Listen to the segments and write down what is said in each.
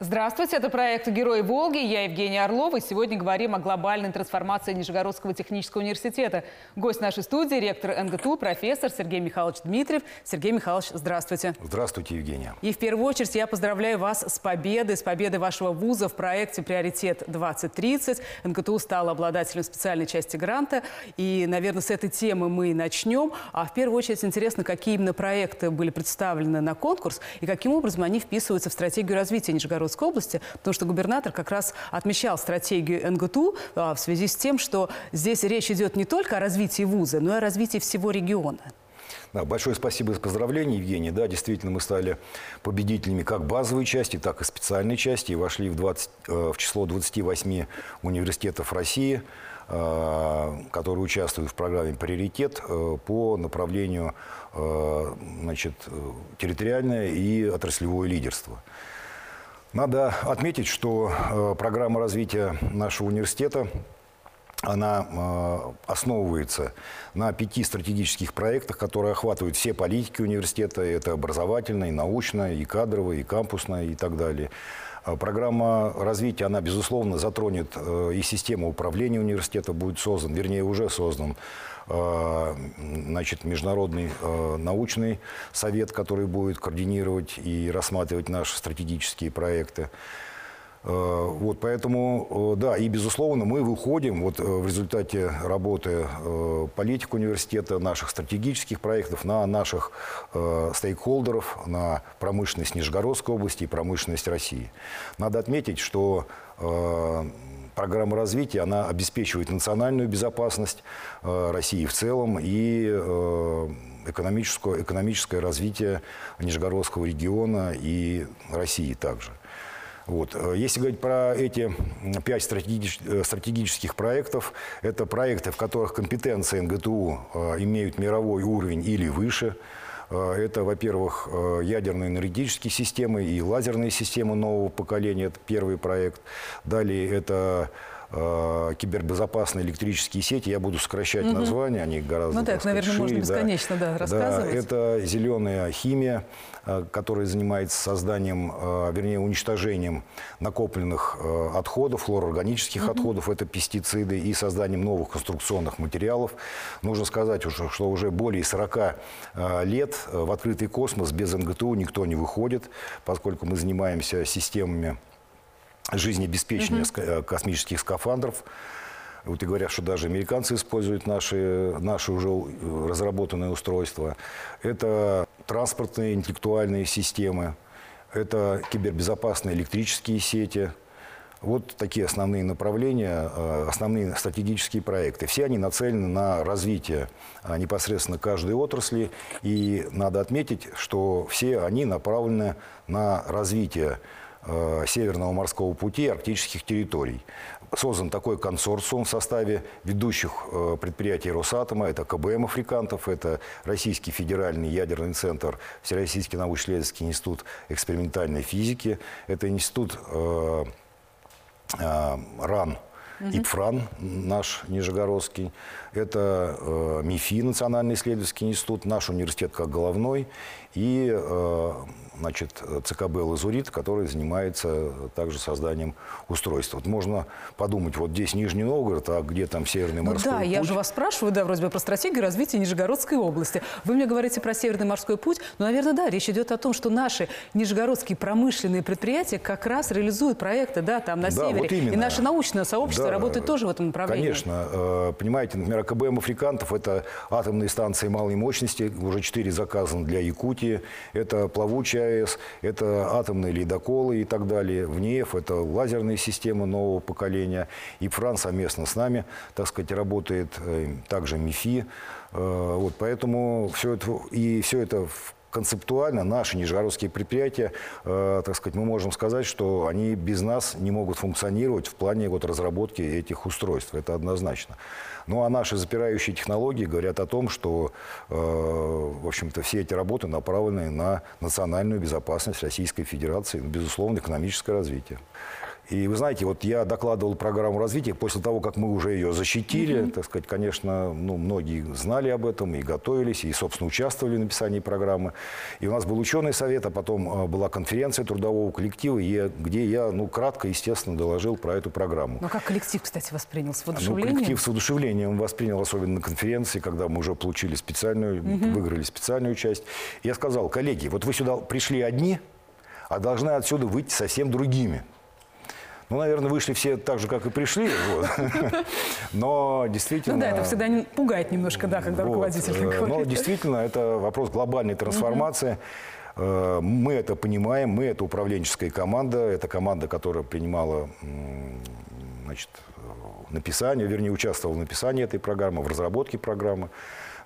Здравствуйте, это проект «Герои Волги». Я Евгения Орлова. И сегодня говорим о глобальной трансформации Нижегородского технического университета. Гость нашей студии – ректор НГТУ, профессор Сергей Михайлович Дмитриев. Сергей Михайлович, здравствуйте. Здравствуйте, Евгения. И в первую очередь я поздравляю вас с победой, с победой вашего вуза в проекте «Приоритет-2030». НГТУ стал обладателем специальной части гранта. И, наверное, с этой темы мы и начнем. А в первую очередь интересно, какие именно проекты были представлены на конкурс и каким образом они вписываются в стратегию развития Нижегородского Нижегородской области, потому что губернатор как раз отмечал стратегию НГТУ а, в связи с тем, что здесь речь идет не только о развитии вуза, но и о развитии всего региона. Да, большое спасибо за поздравления, Евгений. Да, действительно, мы стали победителями как базовой части, так и специальной части вошли в, 20, э, в число 28 университетов России, э, которые участвуют в программе «Приоритет» э, по направлению значит, территориальное и отраслевое лидерство. Надо отметить, что э, программа развития нашего университета она э, основывается на пяти стратегических проектах, которые охватывают все политики университета. Это образовательная, и научная, и кадровая, и кампусная, и так далее. А программа развития, она, безусловно, затронет э, и систему управления университета будет создан, вернее, уже создан Э, значит, международный э, научный совет, который будет координировать и рассматривать наши стратегические проекты. Э, вот, поэтому, да, и, безусловно, мы выходим вот, в результате работы политик университета, наших стратегических проектов на наших стейкхолдеров, на промышленность Нижегородской области и промышленность России. Надо отметить, что программа развития, она обеспечивает национальную безопасность э, России в целом и э, экономическое, экономическое развитие Нижегородского региона и России также. Вот. Э, если говорить про эти пять стратегич... стратегических проектов, это проекты, в которых компетенции НГТУ имеют мировой уровень или выше – Э, это, во-первых, э, ядерные энергетические системы и лазерные системы нового поколения. Это первый проект. Далее это э, кибербезопасные электрические сети. Я буду сокращать угу. названия, они гораздо Ну так, наверное, шире, можно бесконечно да. Да, рассказывать. Да, это зеленая химия, э, которая занимается созданием, э, вернее, уничтожением накопленных э, отходов, флороорганических угу. отходов, это пестициды, и созданием новых конструкционных материалов. Нужно сказать, уже, что уже более 40 лет в открытый космос без НГТУ никто не выходит, поскольку мы занимаемся системами жизнеобеспечения угу. космических скафандров. Вот и говорят, что даже американцы используют наши, наши уже разработанные устройства. Это транспортные интеллектуальные системы, это кибербезопасные электрические сети. Вот такие основные направления, э, основные стратегические проекты. Все они нацелены на развитие непосредственно каждой отрасли. И надо отметить, что все они направлены на развитие Э, Северного морского пути и арктических территорий. Создан такой консорциум в составе ведущих э, предприятий Росатома. Это КБМ «Африкантов», это Российский федеральный ядерный центр, Всероссийский научно-исследовательский институт экспериментальной физики, это институт э, РАН, угу. ИПФРАН, наш Нижегородский, это э, МИФИ, Национальный исследовательский институт, наш университет как головной, и э, значит, ЦКБ «Лазурит», который занимается также созданием устройства. Вот можно подумать, вот здесь Нижний Новгород, а где там Северный ну морской да, путь? Да, я же вас спрашиваю, да, вроде бы про стратегию развития Нижегородской области. Вы мне говорите про Северный морской путь, но, наверное, да, речь идет о том, что наши нижегородские промышленные предприятия как раз реализуют проекты, да, там на да, севере. Вот именно. И наше научное сообщество да, работает тоже в этом направлении. Конечно. Э, понимаете, например, КБМ «Африкантов» – это атомные станции малой мощности, уже четыре заказаны для Якутии, это плавучая АЭС, это атомные ледоколы и так далее. В НЕФ это лазерные системы нового поколения. И Франц совместно с нами, так сказать, работает, э, также МИФИ. Э, вот, поэтому все это, и все это в концептуально наши нижегородские предприятия, э, так сказать, мы можем сказать, что они без нас не могут функционировать в плане вот, разработки этих устройств. Это однозначно. Ну а наши запирающие технологии говорят о том, что, э, в общем-то, все эти работы направлены на национальную безопасность Российской Федерации, безусловно, экономическое развитие. И вы знаете, вот я докладывал программу развития после того, как мы уже ее защитили. Mm-hmm. Так сказать, конечно, ну, многие знали об этом и готовились, и, собственно, участвовали в написании программы. И у нас был ученый совет, а потом была конференция трудового коллектива, где я, ну, кратко, естественно, доложил про эту программу. Но как коллектив, кстати, воспринял? С воодушевлением? Ну, коллектив с воодушевлением воспринял, особенно на конференции, когда мы уже получили специальную, mm-hmm. выиграли специальную часть. Я сказал, коллеги, вот вы сюда пришли одни, а должны отсюда выйти совсем другими. Ну, наверное, вышли все так же, как и пришли. Вот. Но действительно... Ну да, это всегда пугает немножко, да, когда вот. руководитель э, говорит. Но действительно, это вопрос глобальной трансформации. Угу. Мы это понимаем, мы это управленческая команда, это команда, которая принимала значит, написание, вернее, участвовала в написании этой программы, в разработке программы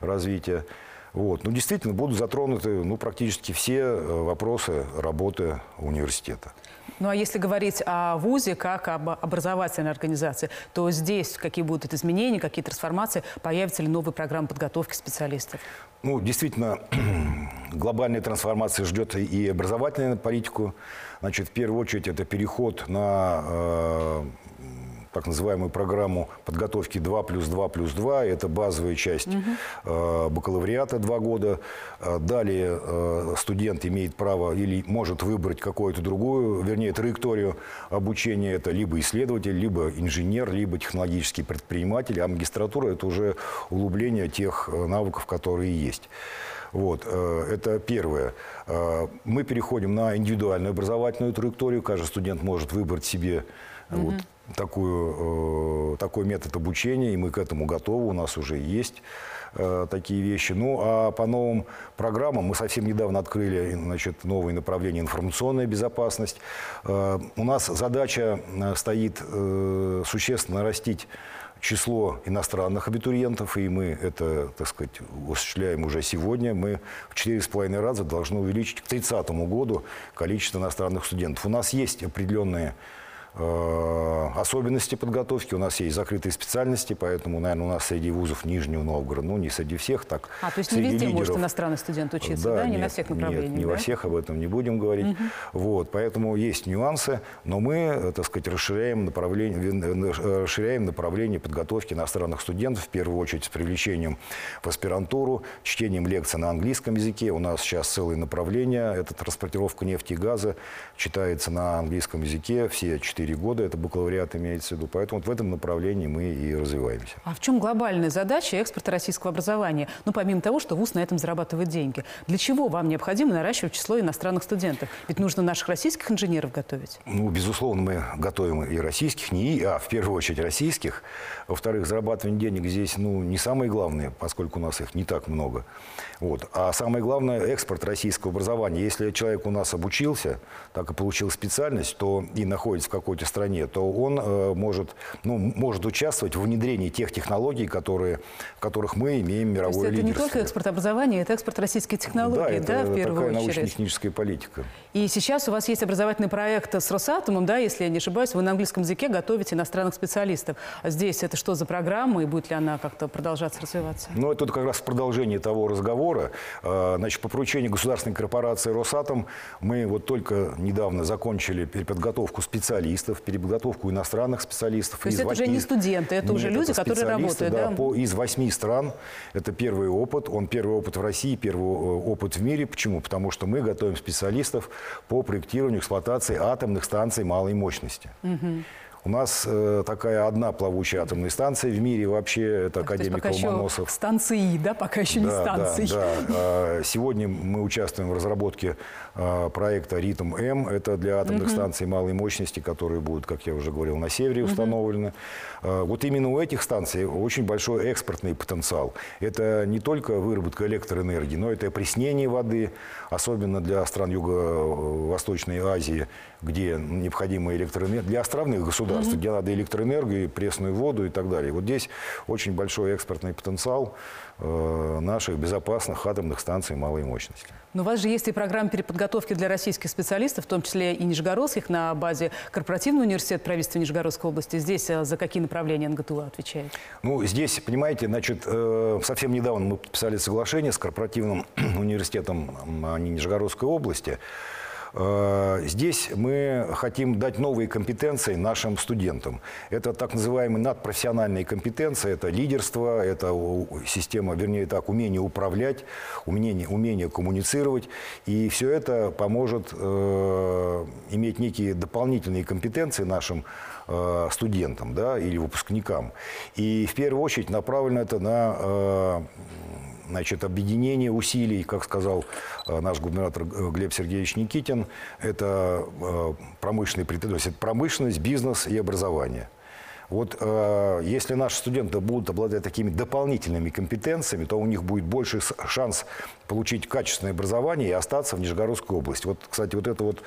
развития. Вот. Ну, действительно, будут затронуты ну, практически все э, вопросы работы университета. Ну а если говорить о ВУЗе как об образовательной организации, то здесь какие будут изменения, какие трансформации, появятся ли новые программы подготовки специалистов? Ну, действительно, глобальная трансформация ждет и образовательную политику. Значит, в первую очередь это переход на э, так называемую программу подготовки 2 плюс 2 плюс 2. Это базовая часть угу. бакалавриата 2 года. Э, далее э, студент имеет право или может выбрать какую-то другую, вернее, траекторию обучения. Это либо исследователь, либо инженер, либо технологический предприниматель. А магистратура – это уже углубление тех навыков, которые есть. Вот, это первое. Мы переходим на индивидуальную образовательную траекторию. Каждый студент может выбрать себе угу. вот, такую, э, такой метод обучения, и мы к этому готовы, у нас уже есть э, такие вещи. Ну, а по новым программам мы совсем недавно открыли значит, новые направления информационная безопасность. Э, у нас задача стоит существенно нарастить число иностранных абитуриентов, и мы это, так сказать, осуществляем уже сегодня. Мы в 4,5 раза должны увеличить к 30 году количество иностранных студентов. У нас есть определенные особенности подготовки. У нас есть закрытые специальности, поэтому, наверное, у нас среди вузов Нижнего Новгорода, ну, не среди всех, так А, то есть не везде лидеров, может иностранный студент учиться, да? да? Не нет, на всех направлениях, Нет, не да? во всех, об этом не будем говорить. Угу. Вот, поэтому есть нюансы, но мы, э, так сказать, расширяем направление, расширяем направление подготовки иностранных студентов, в первую очередь с привлечением в аспирантуру, чтением лекций на английском языке. У нас сейчас целое направление, это транспортировка нефти и газа, читается на английском языке все четыре 4 года, это бакалавриат имеется в виду. Поэтому вот в этом направлении мы и развиваемся. А в чем глобальная задача экспорта российского образования? Ну, помимо того, что ВУЗ на этом зарабатывает деньги. Для чего вам необходимо наращивать число иностранных студентов? Ведь нужно наших российских инженеров готовить. Ну, безусловно, мы готовим и российских, не и, а в первую очередь российских. Во-вторых, зарабатывание денег здесь ну, не самое главное, поскольку у нас их не так много. Вот. А самое главное – экспорт российского образования. Если человек у нас обучился, так и получил специальность, то и находится в какой-то стране, то он э, может, ну, может участвовать в внедрении тех технологий, которые, в которых мы имеем мировое то есть это лидерство. не только экспорт образования, это экспорт российских технологий, да, это да, в первую такая очередь? научно-техническая политика. И сейчас у вас есть образовательный проект с Росатомом, да, если я не ошибаюсь, вы на английском языке готовите иностранных специалистов. А здесь это что за программа и будет ли она как-то продолжаться развиваться? Ну, это как раз продолжение того разговора. А, значит, по поручению государственной корпорации «Росатом» мы вот только недавно закончили переподготовку специалистов, переподготовку иностранных специалистов. То есть это 8... уже не студенты, это Нет, уже люди, это которые работают, да? да? По, из восьми стран. Это первый опыт. Он первый опыт в России, первый э, опыт в мире. Почему? Потому что мы готовим специалистов по проектированию, эксплуатации атомных станций малой мощности. Угу. У нас э, такая одна плавучая атомная станция в мире вообще, это так, академик Ломоносов. станции, да, пока еще не да, станции. Да, да. Сегодня мы участвуем в разработке а, проекта «Ритм-М». Это для атомных угу. станций малой мощности, которые будут, как я уже говорил, на севере угу. установлены. А, вот именно у этих станций очень большой экспортный потенциал. Это не только выработка электроэнергии, но это опреснение воды, особенно для стран Юго-Восточной Азии, где необходима электроэнергия, для островных государств, mm где надо электроэнергию, пресную воду и так далее. Вот здесь очень большой экспортный потенциал э, наших безопасных атомных станций малой мощности. Но у вас же есть и программа переподготовки для российских специалистов, в том числе и нижегородских, на базе корпоративного университета правительства Нижегородской области. Здесь э, за какие направления НГТУ отвечает? Ну, здесь, понимаете, значит, э, совсем недавно мы подписали соглашение с корпоративным университетом Нижегородской области. Э, здесь мы хотим дать новые компетенции нашим студентам. Это так называемые надпрофессиональные компетенции, это лидерство, это система, вернее так, умение управлять, умение, умение коммуницировать. И все это поможет э, иметь некие дополнительные компетенции нашим э, студентам да, или выпускникам. И в первую очередь направлено это на э, значит, объединение усилий, как сказал э, наш губернатор э, Глеб Сергеевич Никитин, это э, промышленный, то есть промышленность, бизнес и образование. Вот э, если наши студенты будут обладать такими дополнительными компетенциями, то у них будет больше шанс получить качественное образование и остаться в Нижегородской области. Вот, кстати, вот это вот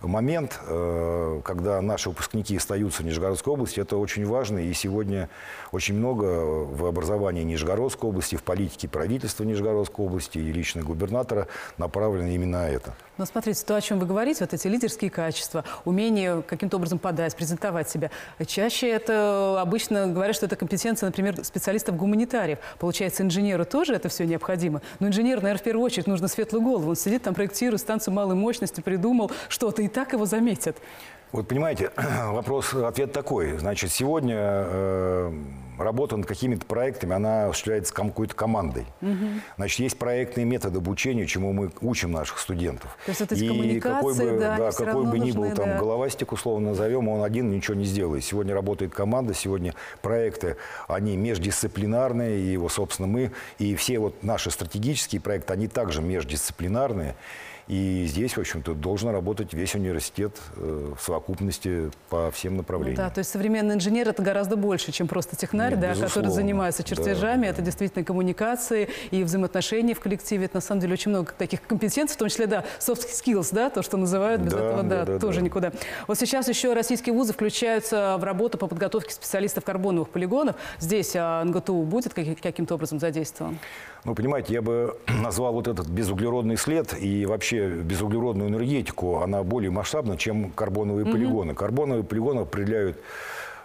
момент, э, когда наши выпускники остаются в Нижегородской области, это очень важно. И сегодня очень много в образовании Нижегородской области, в политике правительства Нижегородской области и лично губернатора направлено именно на это. Но смотрите, то, о чем вы говорите, вот эти лидерские качества, умение каким-то образом подать, презентовать себя, чаще это обычно говорят, что это компетенция, например, специалистов-гуманитариев. Получается, инженеру тоже это все необходимо. Но инженеру, наверное, в первую очередь нужно светлую голову. Он сидит там, проектирует станцию малой мощности, придумал что-то, и так его заметят. Вот понимаете, вопрос, ответ такой. Значит, сегодня э, работа над какими-то проектами, она осуществляется какой-то командой. Угу. Значит, есть проектные методы обучения, чему мы учим наших студентов. То есть эти И какой бы, да, да, какой бы ни был да. там головастик, условно назовем, он один ничего не сделает. Сегодня работает команда, сегодня проекты, они междисциплинарные, и собственно, мы, и все вот наши стратегические проекты, они также междисциплинарные. И здесь, в общем-то, должен работать весь университет э, в совокупности по всем направлениям. Ну, да, то есть современный инженер – это гораздо больше, чем просто технарь, Нет, да, который занимается чертежами. Да, это да. действительно коммуникации и взаимоотношения в коллективе. Это, на самом деле, очень много таких компетенций, в том числе, да, soft skills, да, то, что называют, без да, этого, да, да, тоже да. никуда. Вот сейчас еще российские вузы включаются в работу по подготовке специалистов карбоновых полигонов. Здесь а, НГТУ будет каким-то образом задействован? Ну, понимаете, я бы назвал вот этот безуглеродный след и вообще безуглеродную энергетику, она более масштабна, чем карбоновые mm-hmm. полигоны. Карбоновые полигоны определяют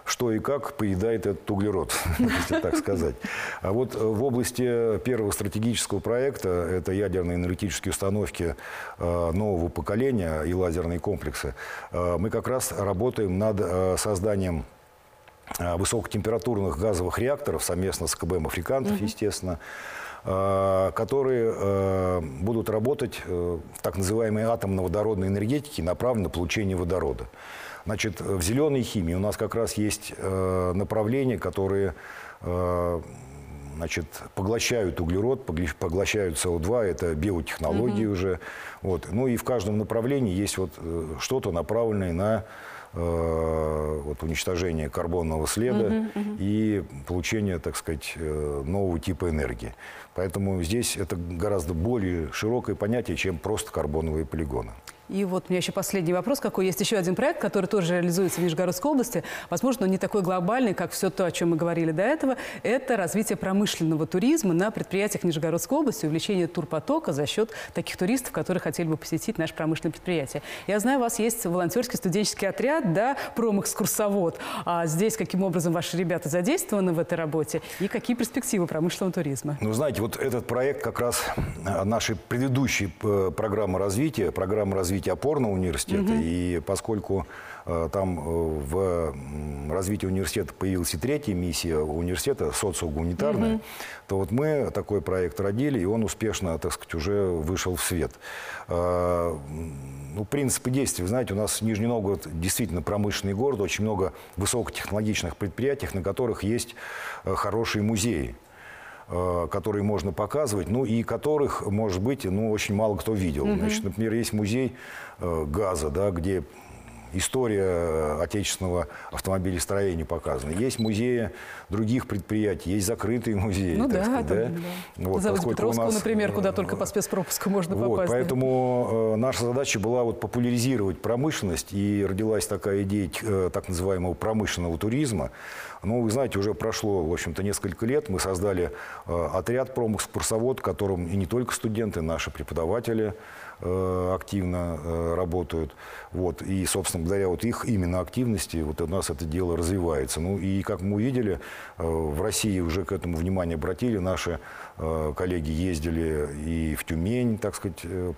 что и как поедает этот углерод, если так сказать. А вот в области первого стратегического проекта, это ядерные энергетические установки э, нового поколения и лазерные комплексы, э, мы как раз работаем над э, созданием высокотемпературных газовых реакторов совместно с КБМ «Африкантов», естественно, Э, которые э, будут работать э, в так называемой атомно-водородной энергетике, направленной на получение водорода. Значит, в зеленой химии у нас как раз есть направления, которые значит, поглощают углерод, поглощают СО2, это биотехнологии mm-hmm. уже. Вот. Ну и в каждом направлении есть вот что-то направленное на Э, вот, уничтожение карбонного следа угу, угу. и получение, так сказать, э, нового типа энергии. Поэтому здесь это гораздо более широкое понятие, чем просто карбоновые полигоны. И вот у меня еще последний вопрос. Какой есть еще один проект, который тоже реализуется в Нижегородской области. Возможно, он не такой глобальный, как все то, о чем мы говорили до этого. Это развитие промышленного туризма на предприятиях Нижегородской области, увеличение турпотока за счет таких туристов, которые хотели бы посетить наше промышленное предприятие. Я знаю, у вас есть волонтерский студенческий отряд, да, промэкскурсовод. А здесь каким образом ваши ребята задействованы в этой работе и какие перспективы промышленного туризма? Ну, знаете, вот этот проект как раз нашей предыдущей э, программы развития, программы развития развития опорного университета. Угу. И поскольку э, там э, в развитии университета появилась и третья миссия университета, социогуманитарная, угу. то вот мы такой проект родили, и он успешно, так сказать, уже вышел в свет. Э, ну, принципы действия, вы знаете, у нас Нижний Новгород действительно промышленный город, очень много высокотехнологичных предприятий, на которых есть хорошие музеи. Э, которые можно показывать, ну и которых, может быть, ну, очень мало кто видел. Угу. Значит, например, есть музей э, газа, да, где история отечественного автомобилестроения показана. Есть музеи других предприятий, есть закрытые музеи. Ну да, сказать, да. да. Вот, Завод Петровского, нас, например, куда только по спецпропуску можно вот, попасть. Поэтому да. наша задача была вот популяризировать промышленность, и родилась такая идея так называемого промышленного туризма. Ну, вы знаете, уже прошло, в общем-то, несколько лет. Мы создали э, отряд промэкскурсовод, в котором и не только студенты, наши преподаватели э, активно э, работают. Вот. И, собственно, благодаря вот их именно активности вот у нас это дело развивается. Ну и, как мы увидели, э, в России уже к этому внимание обратили. Наши э, коллеги ездили и в Тюмень, так сказать, э,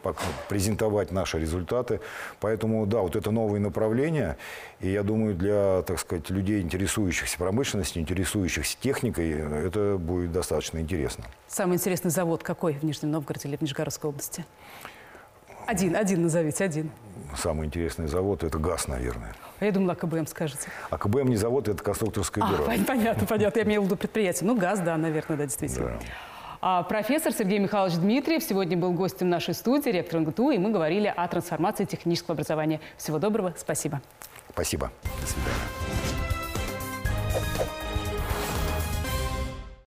презентовать наши результаты. Поэтому, да, вот это новые направления. И я думаю, для, так сказать, людей, интересующихся промышленностью, интересующихся техникой, э, это будет достаточно интересно. Самый интересный завод какой в Нижнем Новгороде или в Нижегородской области? Один, один назовите, один. Самый интересный завод – это газ, наверное. А я думала, КБМ скажете. А КБМ не завод, это конструкторское А, бюро. пон- понятно, понятно. Я имела в виду предприятие. Ну, газ, да, наверное, да, действительно. Да. А, профессор Сергей Михайлович Дмитриев сегодня был гостем нашей студии, ректор НГТУ, и мы говорили о трансформации технического образования. Всего доброго, спасибо. Спасибо. До свидания.